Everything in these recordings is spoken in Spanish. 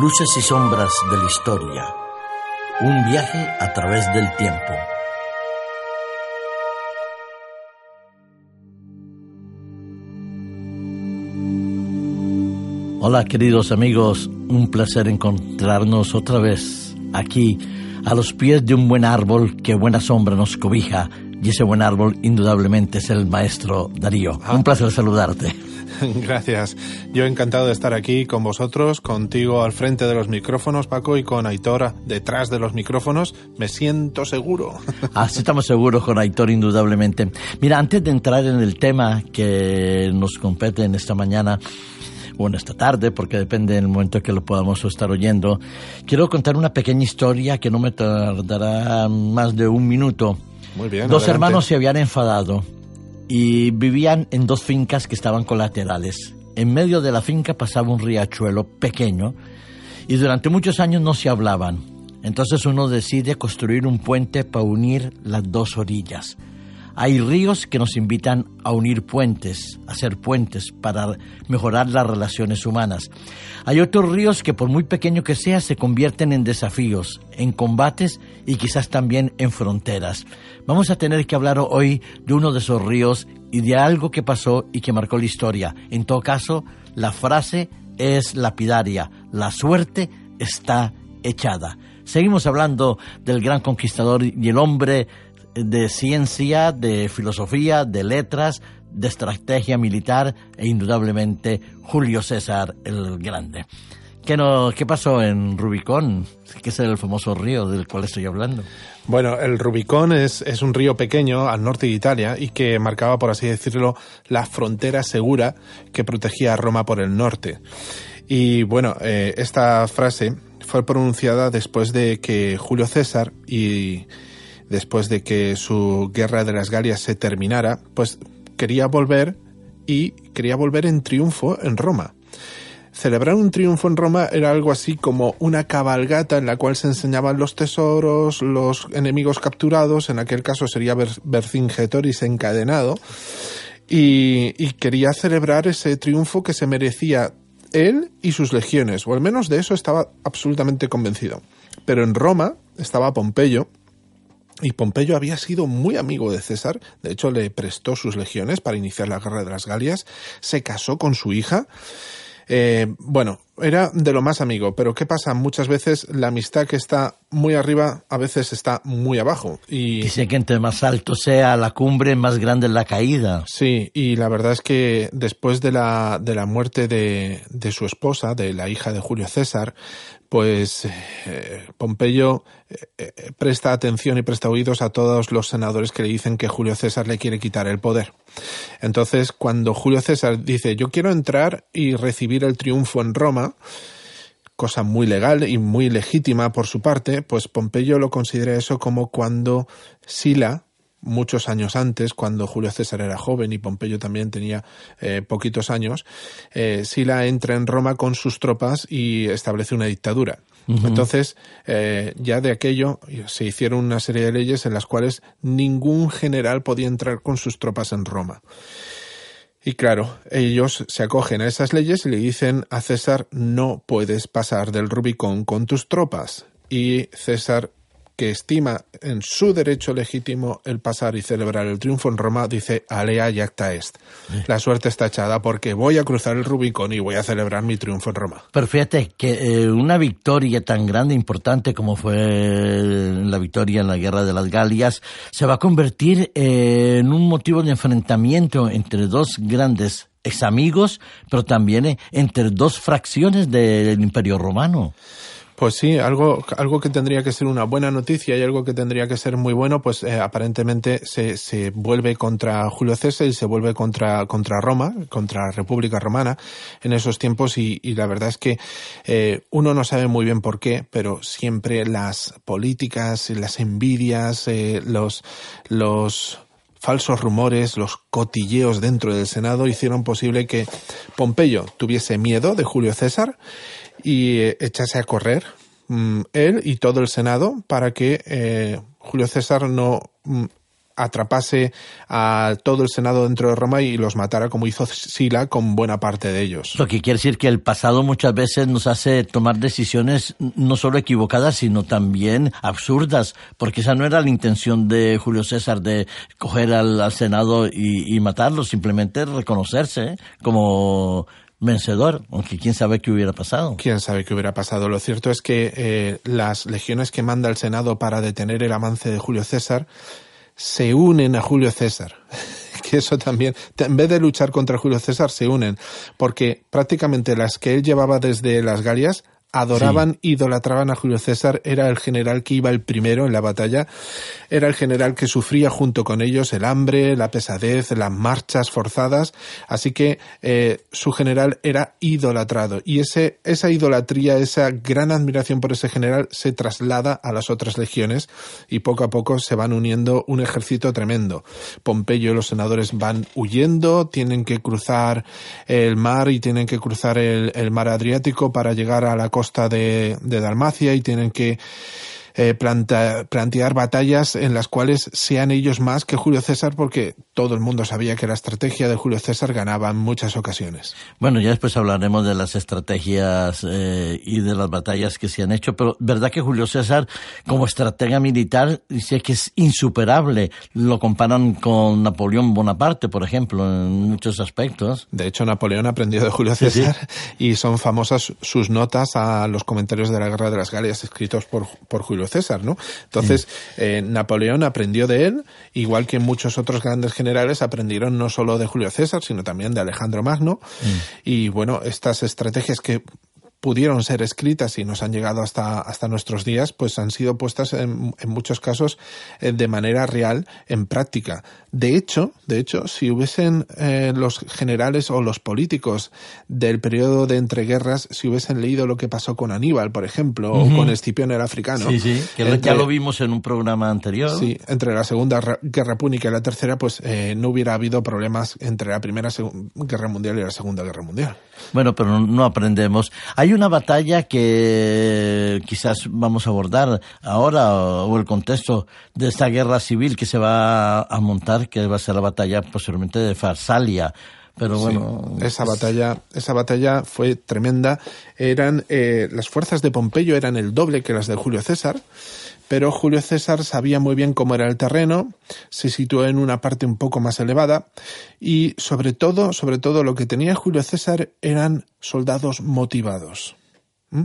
Luces y sombras de la historia Un viaje a través del tiempo. Hola queridos amigos, un placer encontrarnos otra vez aquí a los pies de un buen árbol que buena sombra nos cobija y ese buen árbol indudablemente es el maestro Darío. Un placer saludarte. Gracias. Yo encantado de estar aquí con vosotros, contigo al frente de los micrófonos, Paco, y con Aitor detrás de los micrófonos. Me siento seguro. Así estamos seguros con Aitor, indudablemente. Mira, antes de entrar en el tema que nos compete en esta mañana, o en esta tarde, porque depende del momento que lo podamos estar oyendo, quiero contar una pequeña historia que no me tardará más de un minuto. Muy bien. Dos hermanos se habían enfadado y vivían en dos fincas que estaban colaterales. En medio de la finca pasaba un riachuelo pequeño y durante muchos años no se hablaban. Entonces uno decide construir un puente para unir las dos orillas. Hay ríos que nos invitan a unir puentes, a hacer puentes para mejorar las relaciones humanas. Hay otros ríos que por muy pequeño que sea se convierten en desafíos, en combates y quizás también en fronteras. Vamos a tener que hablar hoy de uno de esos ríos y de algo que pasó y que marcó la historia. En todo caso, la frase es lapidaria. La suerte está echada. Seguimos hablando del gran conquistador y el hombre de ciencia, de filosofía, de letras, de estrategia militar e indudablemente Julio César el Grande. ¿Qué, no, ¿Qué pasó en Rubicón? Que es el famoso río del cual estoy hablando. Bueno, el Rubicón es, es, un río pequeño al norte de Italia y que marcaba, por así decirlo, la frontera segura que protegía a Roma por el norte. Y bueno, eh, esta frase fue pronunciada después de que Julio César y después de que su guerra de las Galias se terminara, pues quería volver y quería volver en triunfo en Roma. Celebrar un triunfo en Roma era algo así como una cabalgata en la cual se enseñaban los tesoros, los enemigos capturados, en aquel caso sería Vercingetoris encadenado, y, y quería celebrar ese triunfo que se merecía él y sus legiones, o al menos de eso estaba absolutamente convencido. Pero en Roma estaba Pompeyo, y Pompeyo había sido muy amigo de César, de hecho le prestó sus legiones para iniciar la guerra de las Galias, se casó con su hija. Eh, bueno, era de lo más amigo, pero ¿qué pasa? Muchas veces la amistad que está muy arriba a veces está muy abajo. Y Dice que entre más alto sea la cumbre, más grande la caída. Sí, y la verdad es que después de la, de la muerte de, de su esposa, de la hija de Julio César, pues eh, Pompeyo eh, eh, presta atención y presta oídos a todos los senadores que le dicen que Julio César le quiere quitar el poder. Entonces, cuando Julio César dice yo quiero entrar y recibir el triunfo en Roma, cosa muy legal y muy legítima por su parte, pues Pompeyo lo considera eso como cuando Sila, muchos años antes, cuando Julio César era joven y Pompeyo también tenía eh, poquitos años, eh, Sila entra en Roma con sus tropas y establece una dictadura. Entonces, eh, ya de aquello se hicieron una serie de leyes en las cuales ningún general podía entrar con sus tropas en Roma. Y claro, ellos se acogen a esas leyes y le dicen a César no puedes pasar del Rubicón con tus tropas. Y César que estima en su derecho legítimo el pasar y celebrar el triunfo en Roma, dice alea yacta est. La suerte está echada porque voy a cruzar el Rubicón y voy a celebrar mi triunfo en Roma. Pero fíjate que eh, una victoria tan grande, importante como fue la victoria en la Guerra de las Galias, se va a convertir eh, en un motivo de enfrentamiento entre dos grandes ex amigos, pero también eh, entre dos fracciones del Imperio Romano. Pues sí, algo, algo que tendría que ser una buena noticia y algo que tendría que ser muy bueno, pues eh, aparentemente se, se vuelve contra Julio César y se vuelve contra, contra Roma, contra la República Romana en esos tiempos y, y la verdad es que eh, uno no sabe muy bien por qué, pero siempre las políticas, las envidias, eh, los, los falsos rumores, los cotilleos dentro del Senado hicieron posible que Pompeyo tuviese miedo de Julio César y eh, echase a correr mm, él y todo el Senado para que eh, Julio César no mm, atrapase a todo el Senado dentro de Roma y los matara como hizo Sila con buena parte de ellos. Lo que quiere decir que el pasado muchas veces nos hace tomar decisiones no solo equivocadas, sino también absurdas, porque esa no era la intención de Julio César de coger al, Senado y, y, matarlo, simplemente reconocerse como vencedor, aunque quién sabe qué hubiera pasado. Quién sabe qué hubiera pasado. Lo cierto es que eh, las legiones que manda el Senado para detener el avance de Julio César se unen a Julio César. que eso también, en vez de luchar contra Julio César, se unen, porque prácticamente las que él llevaba desde las Galias adoraban, sí. idolatraban a Julio César, era el general que iba el primero en la batalla, era el general que sufría junto con ellos el hambre, la pesadez, las marchas forzadas, así que eh, su general era idolatrado y ese, esa idolatría, esa gran admiración por ese general se traslada a las otras legiones y poco a poco se van uniendo un ejército tremendo. Pompeyo y los senadores van huyendo, tienen que cruzar el mar y tienen que cruzar el, el mar Adriático para llegar a la costa de, de Dalmacia y tienen que eh, planta, plantear batallas en las cuales sean ellos más que Julio César porque todo el mundo sabía que la estrategia de Julio César ganaba en muchas ocasiones. Bueno, ya después hablaremos de las estrategias eh, y de las batallas que se han hecho, pero verdad que Julio César como estratega militar dice que es insuperable. Lo comparan con Napoleón Bonaparte, por ejemplo, en muchos aspectos. De hecho, Napoleón aprendió de Julio César sí, sí. y son famosas sus notas a los comentarios de la Guerra de las Galias escritos por, por Julio César, ¿no? Entonces, eh, Napoleón aprendió de él, igual que muchos otros grandes generales aprendieron no solo de Julio César, sino también de Alejandro Magno. Mm. Y bueno, estas estrategias que pudieron ser escritas y nos han llegado hasta, hasta nuestros días, pues han sido puestas en, en muchos casos eh, de manera real en práctica. De hecho, de hecho, si hubiesen eh, los generales o los políticos del periodo de entreguerras, si hubiesen leído lo que pasó con Aníbal, por ejemplo, uh -huh. o con Escipión el africano. Sí, sí, que entre, ya lo vimos en un programa anterior. Sí, entre la Segunda Guerra Púnica y la Tercera, pues eh, no hubiera habido problemas entre la Primera Guerra Mundial y la Segunda Guerra Mundial. Bueno, pero no aprendemos. Hay una batalla que quizás vamos a abordar ahora o el contexto de esta guerra civil que se va a montar, que va a ser la batalla posiblemente de Farsalia. Pero bueno, sí, esa batalla, esa batalla fue tremenda. Eran eh, las fuerzas de Pompeyo eran el doble que las de Julio César pero Julio César sabía muy bien cómo era el terreno, se situó en una parte un poco más elevada y sobre todo, sobre todo lo que tenía Julio César eran soldados motivados.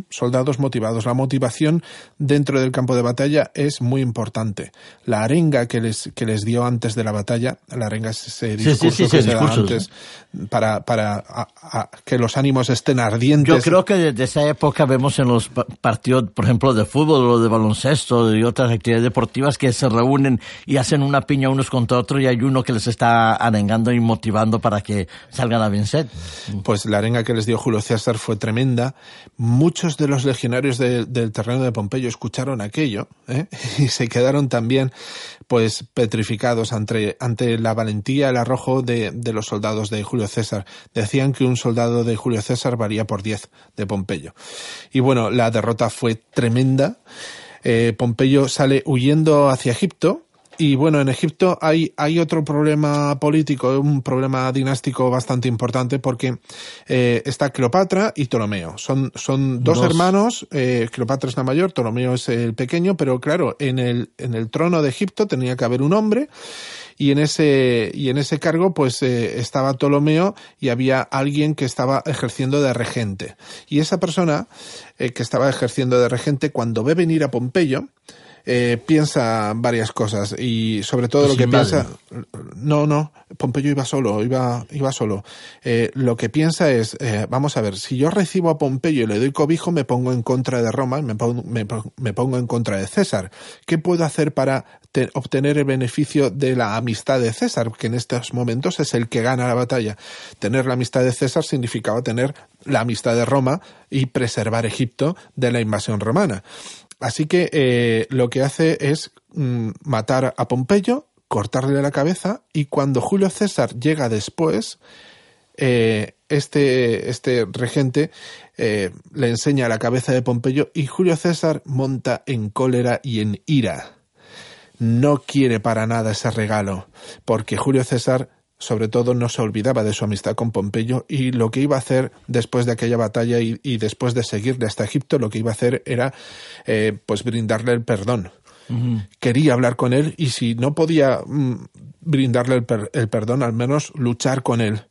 Soldados motivados. La motivación dentro del campo de batalla es muy importante. La arenga que les, que les dio antes de la batalla, la arenga es ese discurso sí, sí, sí, que se da antes para, para a, a, que los ánimos estén ardientes. Yo creo que desde esa época vemos en los partidos, por ejemplo, de fútbol o de baloncesto y otras actividades deportivas que se reúnen y hacen una piña unos contra otros y hay uno que les está arengando y motivando para que salgan a vencer. Pues la arenga que les dio Julio César fue tremenda. Mucho muchos de los legionarios de, del terreno de Pompeyo escucharon aquello ¿eh? y se quedaron también pues petrificados ante, ante la valentía, el arrojo de, de, los soldados de Julio César. Decían que un soldado de Julio César varía por 10 de Pompeyo. Y bueno, la derrota fue tremenda. Eh, Pompeyo sale huyendo hacia Egipto y bueno, en Egipto hay, hay otro problema político, un problema dinástico bastante importante porque eh, está Cleopatra y Ptolomeo. Son, son dos, hermanos, eh, Cleopatra es la mayor, Ptolomeo es el pequeño, pero claro, en el, en el trono de Egipto tenía que haber un hombre y en ese, y en ese cargo pues eh, estaba Ptolomeo y había alguien que estaba ejerciendo de regente. Y esa persona eh, que estaba ejerciendo de regente cuando ve venir a Pompeyo, eh, piensa varias cosas y sobre todo lo que piensa no no Pompeyo iba solo iba iba solo. Eh, lo que piensa es eh, vamos a ver si yo recibo a Pompeyo y le doy cobijo me pongo en contra de Roma me pongo, me, pongo en contra de César. Qué puedo hacer para obtener el beneficio de la amistad de César que en estos momentos es el que gana la batalla. Tener la amistad de César significaba tener la amistad de Roma y preservar Egipto de la invasión romana Así que eh, lo que hace es mm, matar a Pompeyo, cortarle la cabeza y cuando Julio César llega después, eh, este, este regente eh, le enseña la cabeza de Pompeyo y Julio César monta en cólera y en ira. No quiere para nada ese regalo, porque Julio César sobre todo no se olvidaba de su amistad con Pompeyo y lo que iba a hacer después de aquella batalla y, después de seguirle hasta Egipto, lo que iba a hacer era eh, pues brindarle el perdón. Quería hablar con él y si no podía mm, brindarle el, perdón, al menos luchar con él.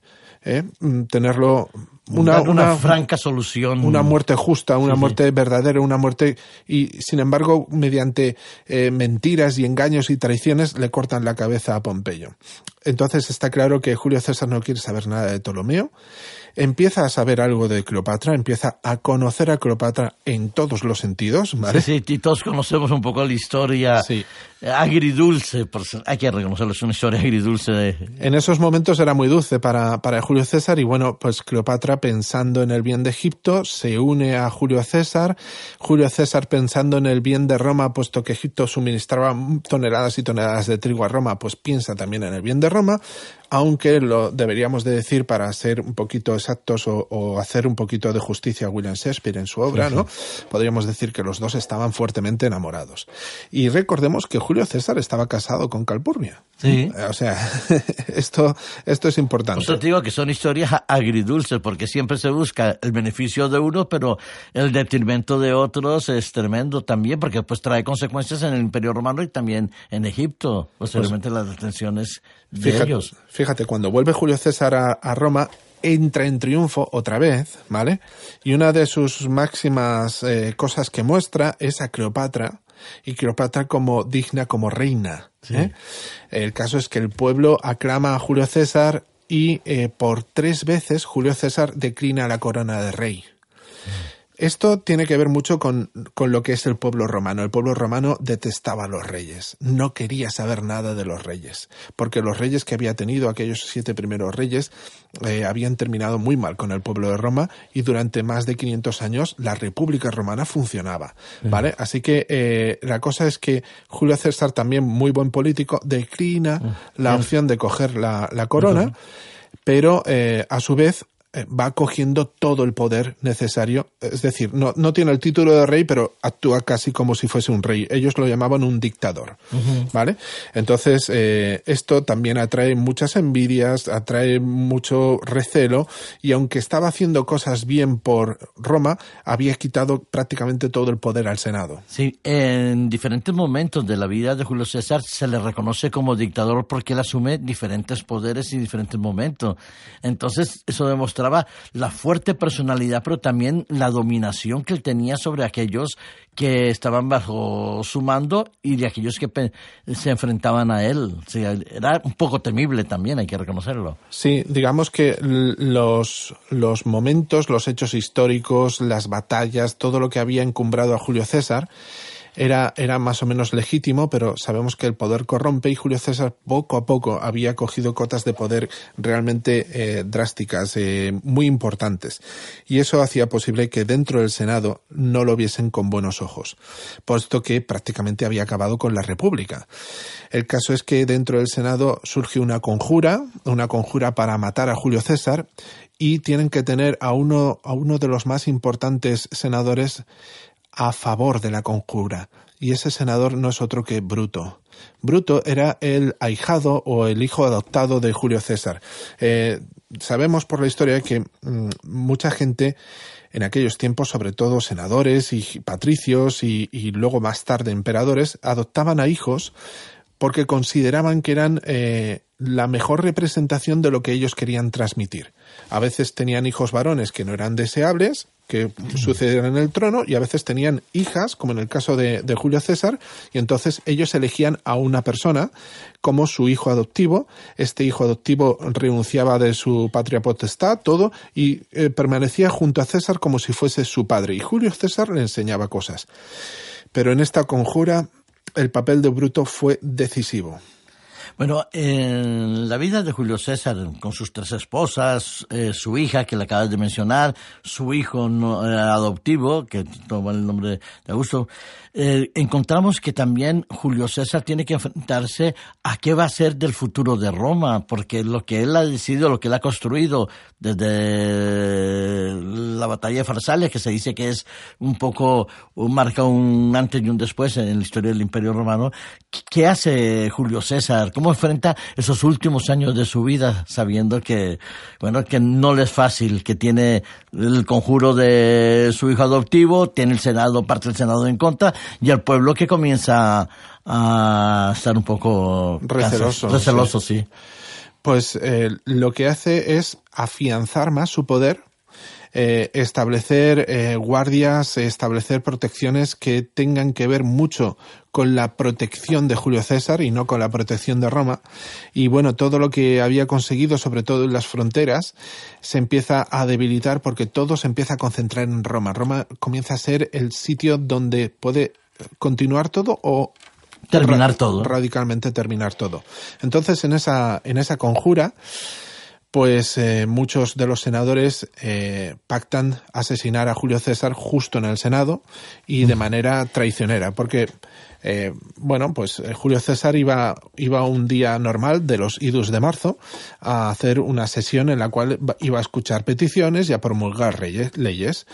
¿Eh? Mm, tenerlo una, franca solución. Una muerte justa, una muerte verdadera, una muerte. Y sin embargo, mediante eh, mentiras y engaños y traiciones, le cortan la cabeza a Pompeyo. Entonces está claro que Julio César no quiere saber nada de Ptolomeo empieza a saber algo de Cleopatra, empieza a conocer a Cleopatra en todos los sentidos, ¿vale? Sí, sí, todos conocemos un poco la historia sí. agridulce, hay que reconocerlo, es una historia agridulce. En esos momentos era muy dulce para, para Julio César y bueno, pues Cleopatra pensando en el bien de Egipto se une a Julio César, Julio César pensando en el bien de Roma, puesto que Egipto suministraba toneladas y toneladas de trigo a Roma, pues piensa también en el bien de Roma, aunque lo deberíamos de decir para ser un poquito exactos o, hacer un poquito de justicia a William Shakespeare en su obra, ¿no? Podríamos decir que los dos estaban fuertemente enamorados. Y recordemos que Julio César estaba casado con Calpurnia. Sí. Eh, o sea, esto, esto es importante. Por te digo que son historias agridulces, porque siempre se busca el beneficio de uno, pero el detrimento de otros es tremendo también, porque pues trae consecuencias en el Imperio Romano y también en Egipto, posiblemente pues, las detenciones fíjate, Fíjate, cuando vuelve Julio César a, Roma, entra en triunfo otra vez, ¿vale? Y una de sus máximas eh, cosas que muestra es a Cleopatra, y Cleopatra como digna como reina. ¿eh? El caso es que el pueblo aclama a Julio César y eh, por tres veces Julio César declina la corona de rey. Esto tiene que ver mucho con, con, lo que es el pueblo romano. El pueblo romano detestaba a los reyes, no quería saber nada de los reyes, porque los reyes que había tenido, aquellos siete primeros reyes, eh, habían terminado muy mal con el pueblo de Roma y durante más de 500 años la República Romana funcionaba, ¿vale? Así que eh, la cosa es que Julio César, también muy buen político, declina la opción de coger la, la corona, pero eh, a su vez va cogiendo todo el poder necesario. Es decir, no, no tiene el título de rey, pero actúa casi como si fuese un rey. Ellos lo llamaban un dictador. ¿Vale? Entonces, eh, esto también atrae muchas envidias, atrae mucho recelo, y aunque estaba haciendo cosas bien por Roma, había quitado prácticamente todo el poder al Senado. Sí, en diferentes momentos de la vida de Julio César se le reconoce como dictador porque él asume diferentes poderes y diferentes momentos. Entonces, eso demuestra la fuerte personalidad, pero también la dominación que él tenía sobre aquellos que estaban bajo su mando y de aquellos que se enfrentaban a él. era un poco temible también, hay que reconocerlo. Sí, digamos que los, los momentos, los hechos históricos, las batallas, todo lo que había encumbrado a Julio César, era, era más o menos legítimo, pero sabemos que el poder corrompe y Julio César poco a poco había cogido cotas de poder realmente eh, drásticas, eh, muy importantes. Y eso hacía posible que dentro del Senado no lo viesen con buenos ojos, puesto que prácticamente había acabado con la República. El caso es que dentro del Senado surge una conjura, una conjura para matar a Julio César, y tienen que tener a uno, a uno de los más importantes senadores a favor de la conjura. Y ese senador no es otro que Bruto. Bruto era el ahijado o el hijo adoptado de Julio César. Eh, sabemos por la historia que mm, mucha gente en aquellos tiempos, sobre todo senadores y patricios y, luego más tarde emperadores, adoptaban a hijos porque consideraban que eran eh, la mejor representación de lo que ellos querían transmitir. A veces tenían hijos varones que no eran deseables, que sucedieran en el trono, y a veces tenían hijas, como en el caso de, de, Julio César, y entonces ellos elegían a una persona como su hijo adoptivo. Este hijo adoptivo renunciaba de su patria potestad, todo, y eh, permanecía junto a César como si fuese su padre. Y Julio César le enseñaba cosas. Pero en esta conjura el papel de Bruto fue decisivo. Bueno, en la vida de Julio César, con sus tres esposas, eh, su hija, que le acabas de mencionar, su hijo no, eh, adoptivo, que toma el nombre de Augusto, eh, encontramos que también Julio César tiene que enfrentarse a qué va a ser del futuro de Roma, porque lo que él ha decidido, lo que él ha construido desde la batalla de Farsalia, que se dice que es un poco, marca un antes y un después en la historia del Imperio Romano, ¿qué hace Julio César? ¿Cómo enfrenta esos últimos años de su vida sabiendo que, bueno, que no le es fácil, que tiene el conjuro de su hijo adoptivo, tiene el Senado, parte del Senado en contra, y el pueblo que comienza a estar un poco receloso. Receloso, sí. Pues eh, lo que hace es afianzar más su poder, eh, establecer eh, guardias, establecer protecciones que tengan que ver mucho con la protección de Julio César y no con la protección de Roma. Y bueno, todo lo que había conseguido, sobre todo en las fronteras, se empieza a debilitar porque todo se empieza a concentrar en Roma. Roma comienza a ser el sitio donde puede continuar todo o terminar todo. Radicalmente terminar todo. Entonces, en esa, en esa conjura, pues eh, muchos de los senadores eh, pactan asesinar a Julio César justo en el Senado y de manera traicionera, porque eh, bueno, pues Julio César iba, iba un día normal de los idus de marzo a hacer una sesión en la cual iba a escuchar peticiones y a promulgar leyes.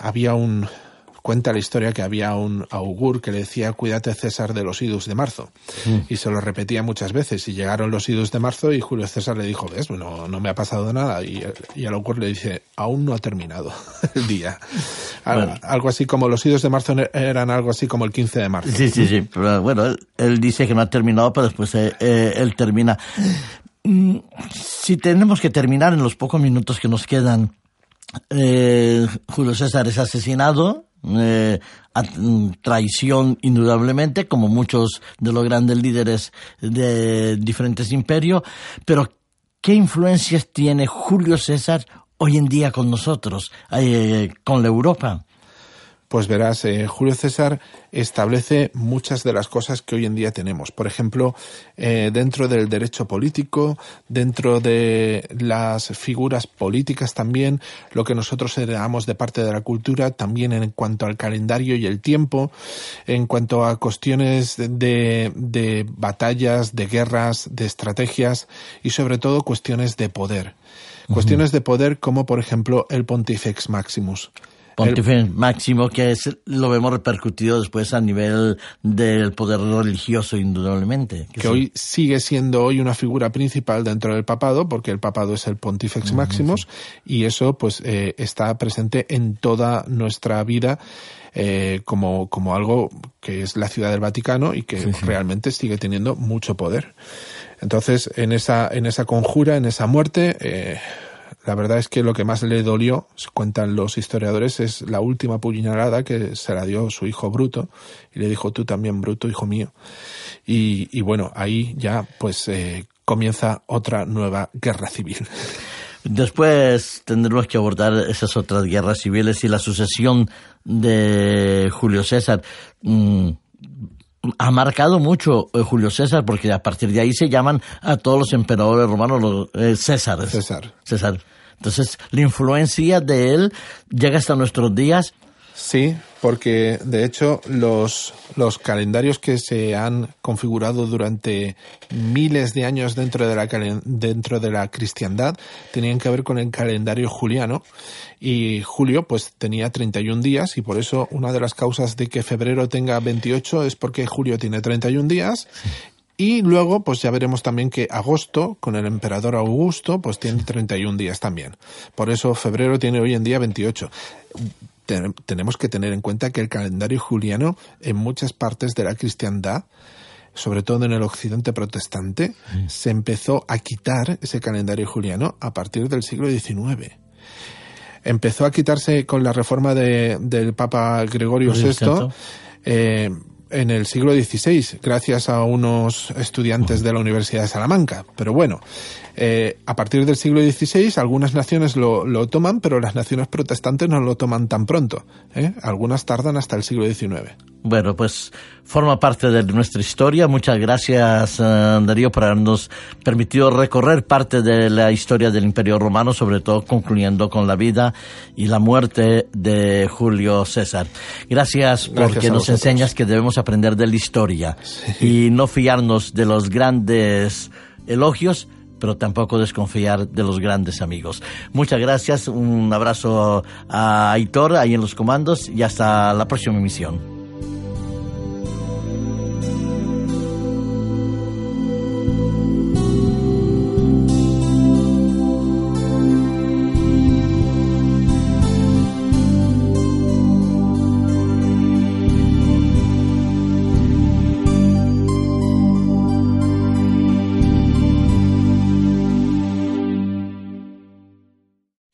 había un, cuenta la historia que había un augur que le decía cuídate César de los idus de marzo mm. y se lo repetía muchas veces. Y llegaron los idus de marzo y Julio César le dijo ves no, no me ha pasado nada y, y el augur le dice aún no ha terminado el día algo, así como los idus de marzo eran algo así como el 15 de marzo. Sí sí sí. Pero bueno él, dice que no ha terminado pero después eh, eh, él termina. Mm, si tenemos que terminar en los pocos minutos que nos quedan eh, Julio César es asesinado eh, traición indudablemente, como muchos de los grandes líderes de diferentes imperios, pero ¿qué influencias tiene Julio César hoy en día con nosotros, eh, con la Europa? Pues verás, eh, Julio César establece muchas de las cosas que hoy en día tenemos. Por ejemplo, eh, dentro del derecho político, dentro de las figuras políticas también, lo que nosotros heredamos de parte de la cultura, también en cuanto al calendario y el tiempo, en cuanto a cuestiones de, de batallas, de guerras, de estrategias y sobre todo cuestiones de poder. Cuestiones de poder como por ejemplo el Pontifex Maximus. Pontífice máximo, que es, lo vemos repercutido después a nivel del poder religioso, indudablemente. Que, hoy sigue siendo hoy una figura principal dentro del papado, porque el papado es el Pontifex Maximus, y eso pues eh, está presente en toda nuestra vida. Eh, como, como algo que es la ciudad del Vaticano y que realmente sigue teniendo mucho poder. Entonces, en esa, en esa conjura, en esa muerte, eh, la verdad es que lo que más le dolió, cuentan los historiadores, es la última puñalada que se la dio su hijo Bruto y le dijo tú también Bruto, hijo mío. Y, bueno, ahí ya pues eh, comienza otra nueva guerra civil. Después tendremos que abordar esas otras guerras civiles y la sucesión de Julio César. Mm, ha marcado mucho eh, Julio César porque a partir de ahí se llaman a todos los emperadores romanos los eh, Césares. César. César. Entonces, la influencia de él llega hasta nuestros días. Sí, porque de hecho los, los calendarios que se han configurado durante miles de años dentro de, la, dentro de la cristiandad tenían que ver con el calendario juliano y julio pues tenía 31 días y por eso una de las causas de que febrero tenga 28 es porque julio tiene 31 días y luego, pues ya veremos también que agosto, con el emperador Augusto, pues tiene 31 días también. Por eso febrero tiene hoy en día 28 tenemos que tener en cuenta que el calendario juliano en muchas partes de la cristiandad sobre todo en el occidente protestante, se empezó a quitar ese calendario juliano a partir del siglo XIX. Empezó a quitarse con la reforma de, del Papa Gregorio VI eh, en el siglo XVI, gracias a unos estudiantes de la Universidad de Salamanca. Pero bueno, eh, a partir del siglo XVI algunas naciones lo, lo, toman, pero las naciones protestantes no lo toman tan pronto. ¿eh? Algunas tardan hasta el siglo XIX. Bueno, pues forma parte de nuestra historia. Muchas gracias, eh, Darío, por habernos permitido recorrer parte de la historia del Imperio Romano, sobre todo concluyendo con la vida y la muerte de Julio César. Gracias porque nos enseñas que debemos aprender de la historia y no fiarnos de los grandes elogios, pero tampoco desconfiar de los grandes amigos. Muchas gracias, un abrazo a Aitor ahí en los comandos y hasta la próxima emisión.